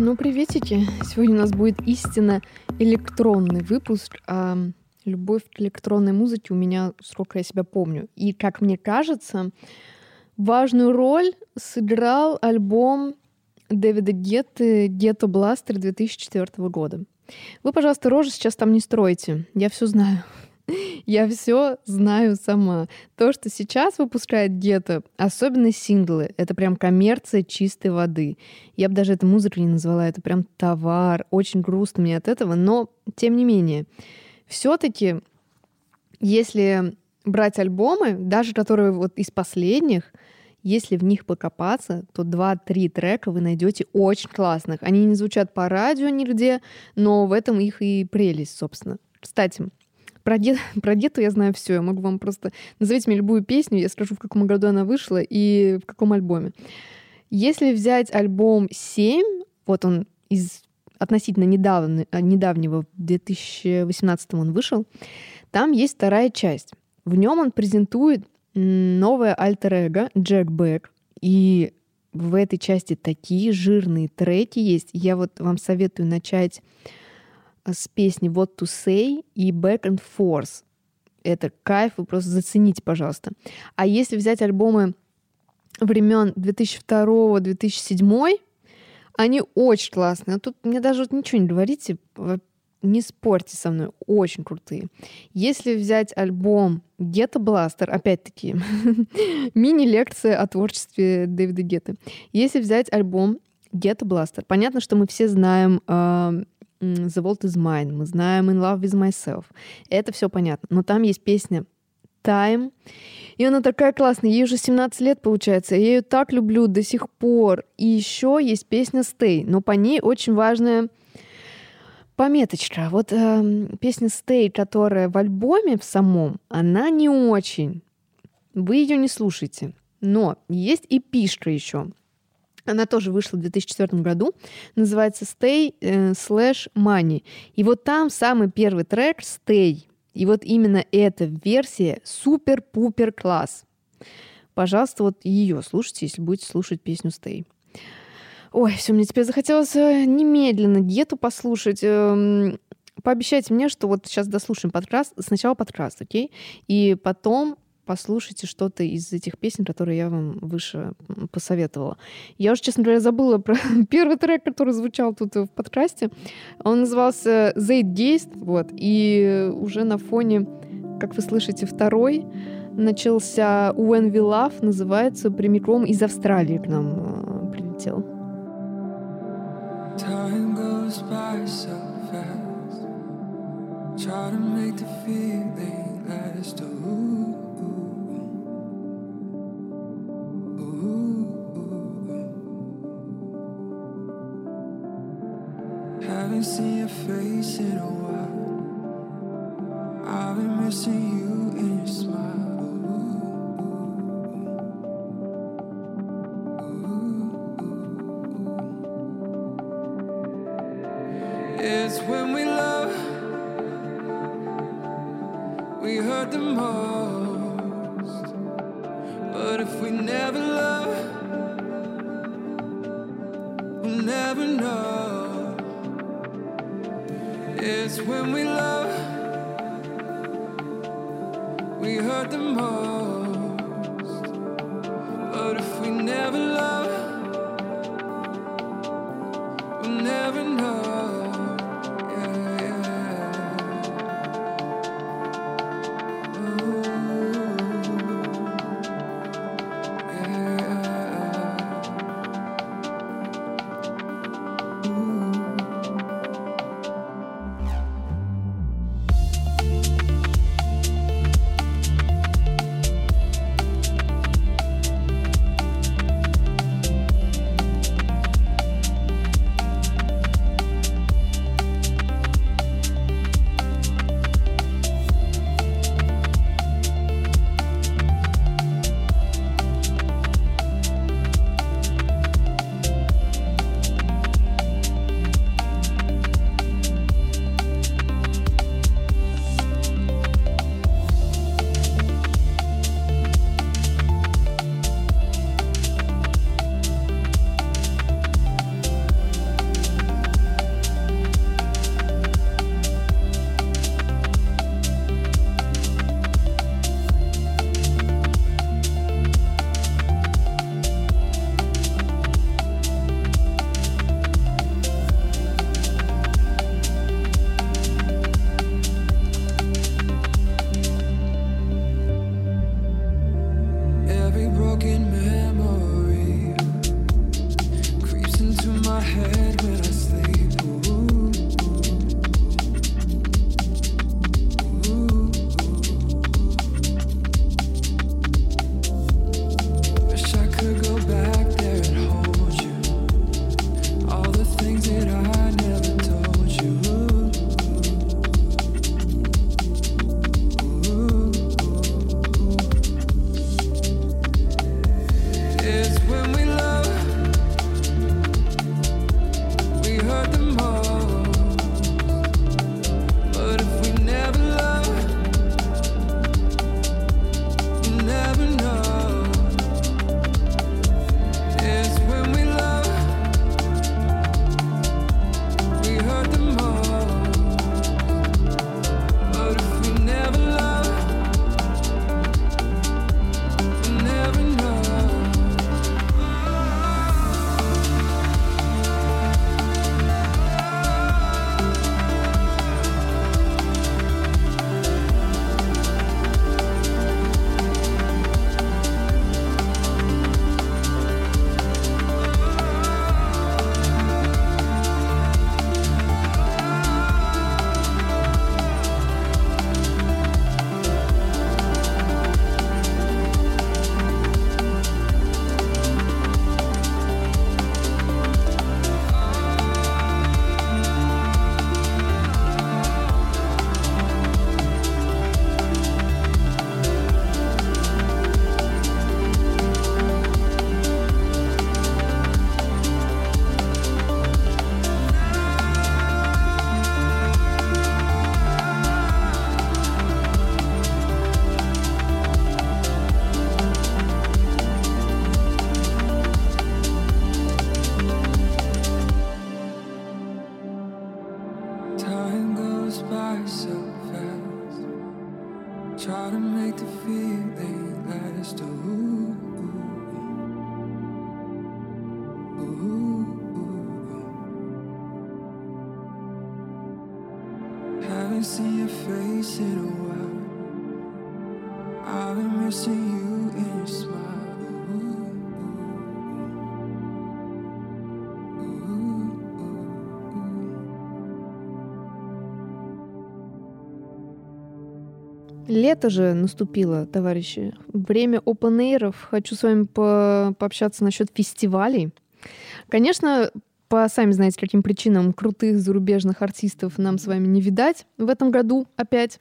Ну, приветики! Сегодня у нас будет истинно электронный выпуск. А любовь к электронной музыке у меня, сколько я себя помню. И, как мне кажется, важную роль сыграл альбом Дэвида Гетты «Гетто Бластер» 2004 года. Вы, пожалуйста, рожи сейчас там не стройте. Я все знаю. Я все знаю сама. То, что сейчас выпускает Гетто, особенно синглы, это прям коммерция чистой воды. Я бы даже это музыкой не назвала, это прям товар. Очень грустно мне от этого, но тем не менее. Все-таки, если брать альбомы, даже которые вот из последних, если в них покопаться, то 2-3 трека вы найдете очень классных. Они не звучат по радио нигде, но в этом их и прелесть, собственно. Кстати, про, Ге- про Гетту я знаю все. Я могу вам просто... Назовите мне любую песню, я скажу, в каком году она вышла и в каком альбоме. Если взять альбом 7, вот он из относительно недавно, недавнего, в 2018 он вышел, там есть вторая часть. В нем он презентует новое альтер-эго Джек Бэк. И в этой части такие жирные треки есть. Я вот вам советую начать с песни What to Say и Back and Forth. Это кайф, вы просто зацените, пожалуйста. А если взять альбомы времен 2002-2007, они очень классные. А тут мне даже вот ничего не говорите, во- не спорьте со мной, очень крутые. Если взять альбом Гетто Бластер, опять-таки, мини-лекция о творчестве Дэвида Гетты. Если взять альбом Гетто Бластер, понятно, что мы все знаем э, The Vault is Mine, мы знаем In Love with Myself. Это все понятно. Но там есть песня Time, и она такая классная. Ей уже 17 лет, получается. Я ее так люблю до сих пор. И еще есть песня Stay, но по ней очень важная пометочка. Вот эм, песня Stay, которая в альбоме в самом, она не очень. Вы ее не слушаете. Но есть и пишка еще. Она тоже вышла в 2004 году. Называется Stay э, slash Money. И вот там самый первый трек Stay. И вот именно эта версия супер-пупер класс. Пожалуйста, вот ее слушайте, если будете слушать песню Stay. Ой, все, мне теперь захотелось э, немедленно Гету послушать. Эм, Пообещайте мне, что вот сейчас дослушаем подкаст, сначала подкаст, окей? И потом послушайте что-то из этих песен, которые я вам выше посоветовала. Я уже, честно говоря, забыла про первый трек, который звучал тут в подкасте. Он назывался «Zeitgeist», вот, и уже на фоне, как вы слышите, второй начался «When We Love», называется, прямиком из Австралии к нам э, прилетел. Time goes by so fast. Try to make the feeling last. Ooh. Haven't seen your face in a while. I've been missing you. Лето же наступило, товарищи. Время open air. Хочу с вами по пообщаться насчет фестивалей. Конечно, по сами знаете каким причинам крутых зарубежных артистов нам с вами не видать в этом году опять.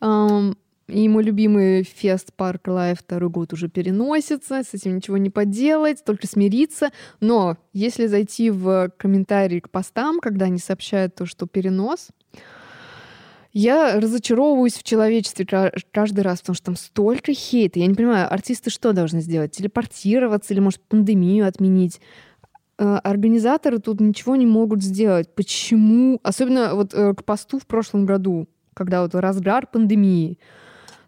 И мой любимый фест Park Live второй год уже переносится, с этим ничего не поделать, только смириться. Но если зайти в комментарии к постам, когда они сообщают то, что перенос, я разочаровываюсь в человечестве каждый раз, потому что там столько хейта. Я не понимаю, артисты что должны сделать? Телепортироваться или, может, пандемию отменить? Э, организаторы тут ничего не могут сделать. Почему? Особенно вот э, к посту в прошлом году, когда вот разгар пандемии.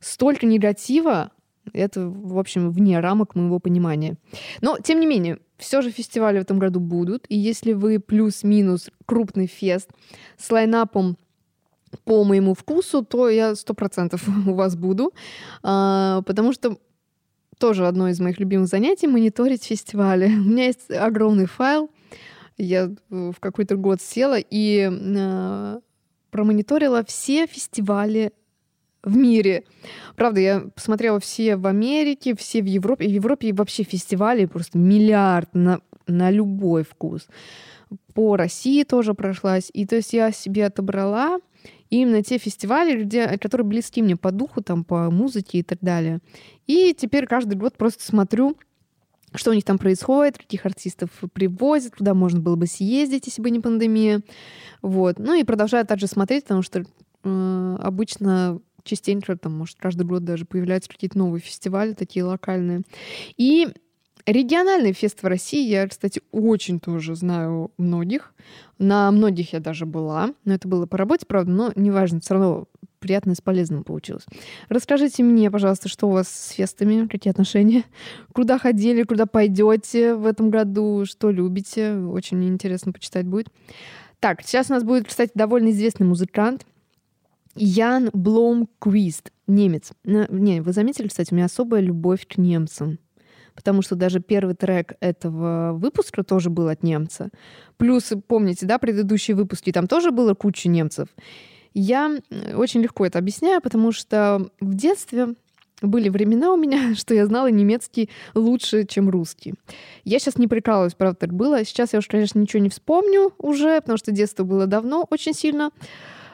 Столько негатива, это, в общем, вне рамок моего понимания. Но, тем не менее, все же фестивали в этом году будут. И если вы плюс-минус крупный фест с лайнапом по моему вкусу, то я сто процентов у вас буду, а, потому что тоже одно из моих любимых занятий — мониторить фестивали. У меня есть огромный файл, я в какой-то год села и э, промониторила все фестивали в мире. Правда, я посмотрела все в Америке, все в Европе. В Европе вообще фестивали просто миллиард на, на любой вкус. По России тоже прошлась. И то есть я себе отобрала и именно те фестивали, где, которые близки мне по духу, там, по музыке и так далее. И теперь каждый год просто смотрю, что у них там происходит, каких артистов привозят, куда можно было бы съездить, если бы не пандемия. Вот. Ну и продолжаю также смотреть, потому что э, обычно частенько, там, может, каждый год даже появляются какие-то новые фестивали, такие локальные. И Региональный фест в России я, кстати, очень тоже знаю многих. На многих я даже была. Но это было по работе, правда, но неважно, все равно приятно и с полезным получилось. Расскажите мне, пожалуйста, что у вас с фестами, какие отношения, куда ходили, куда пойдете в этом году, что любите. Очень интересно почитать будет. Так, сейчас у нас будет, кстати, довольно известный музыкант Ян Бломквист, немец. Не, вы заметили, кстати, у меня особая любовь к немцам потому что даже первый трек этого выпуска тоже был от немца. Плюс, помните, да, предыдущие выпуски, там тоже было куча немцев. Я очень легко это объясняю, потому что в детстве были времена у меня, что я знала немецкий лучше, чем русский. Я сейчас не прикалываюсь, правда, так было. Сейчас я уж, конечно, ничего не вспомню уже, потому что детство было давно очень сильно.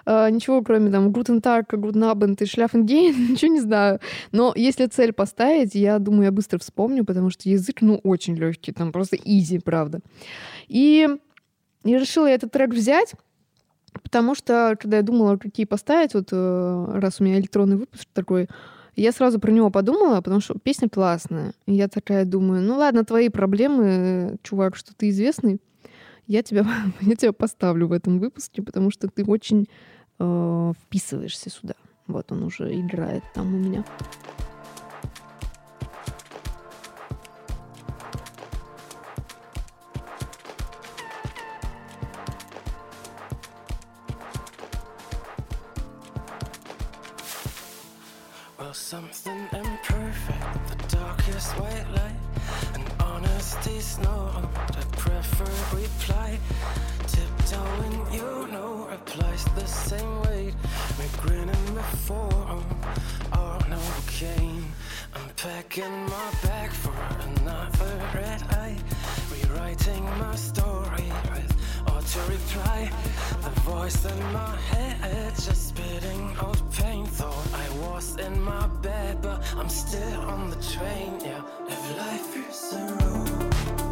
Uh, ничего, кроме там Guten Tag, Guten Abend и Schlafengehen, ничего не знаю. Но если цель поставить, я думаю, я быстро вспомню, потому что язык, ну, очень легкий, там просто easy, правда. И я решила этот трек взять, потому что, когда я думала, какие поставить, вот э, раз у меня электронный выпуск такой, я сразу про него подумала, потому что песня классная. И я такая думаю, ну ладно, твои проблемы, чувак, что ты известный, я тебя, я тебя поставлю в этом выпуске, потому что ты очень э, вписываешься сюда. Вот он уже играет там у меня. Tiptoeing, you know, applies the same weight. We're grinning before, oh no gain. I'm packing my bag for another red eye. Rewriting my story with auto reply. The voice in my head just spitting out pain. Thought I was in my bed, but I'm still on the train. Yeah, if life is a road.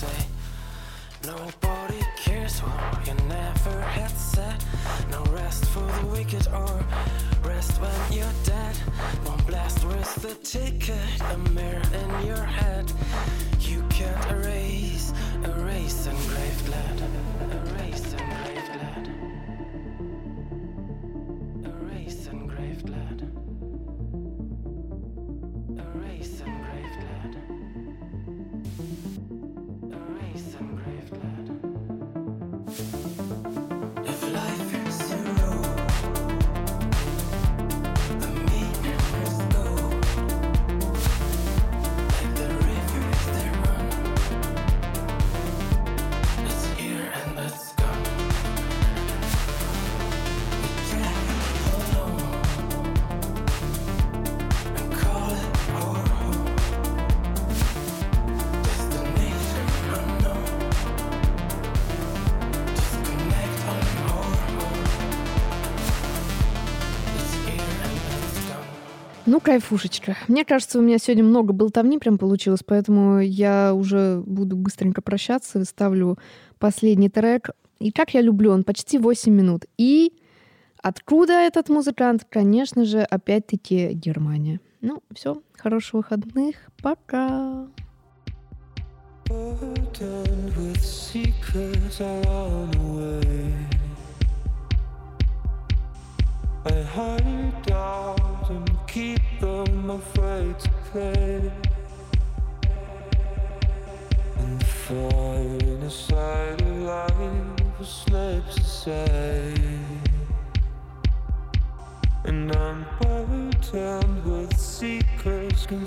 Say? Nobody cares what you never had said. No rest for the wicked or rest when you're dead. One blast with the ticket, a mirror in your head. You can't erase, erase engraved lead. Ну, кайфушечка. Мне кажется, у меня сегодня много болтовни прям получилось, поэтому я уже буду быстренько прощаться, ставлю последний трек. И как я люблю, он почти 8 минут. И откуда этот музыкант? Конечно же, опять-таки Германия. Ну, все, хороших выходных, пока. I hide keep them afraid to play. And the fire inside of life slips aside. And I'm burdened with secrets, can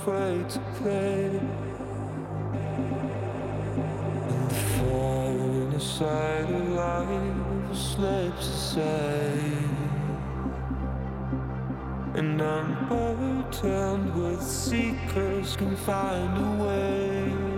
afraid to pay. And the foreign side of life slips aside. And I'm burdened with seekers can find a way.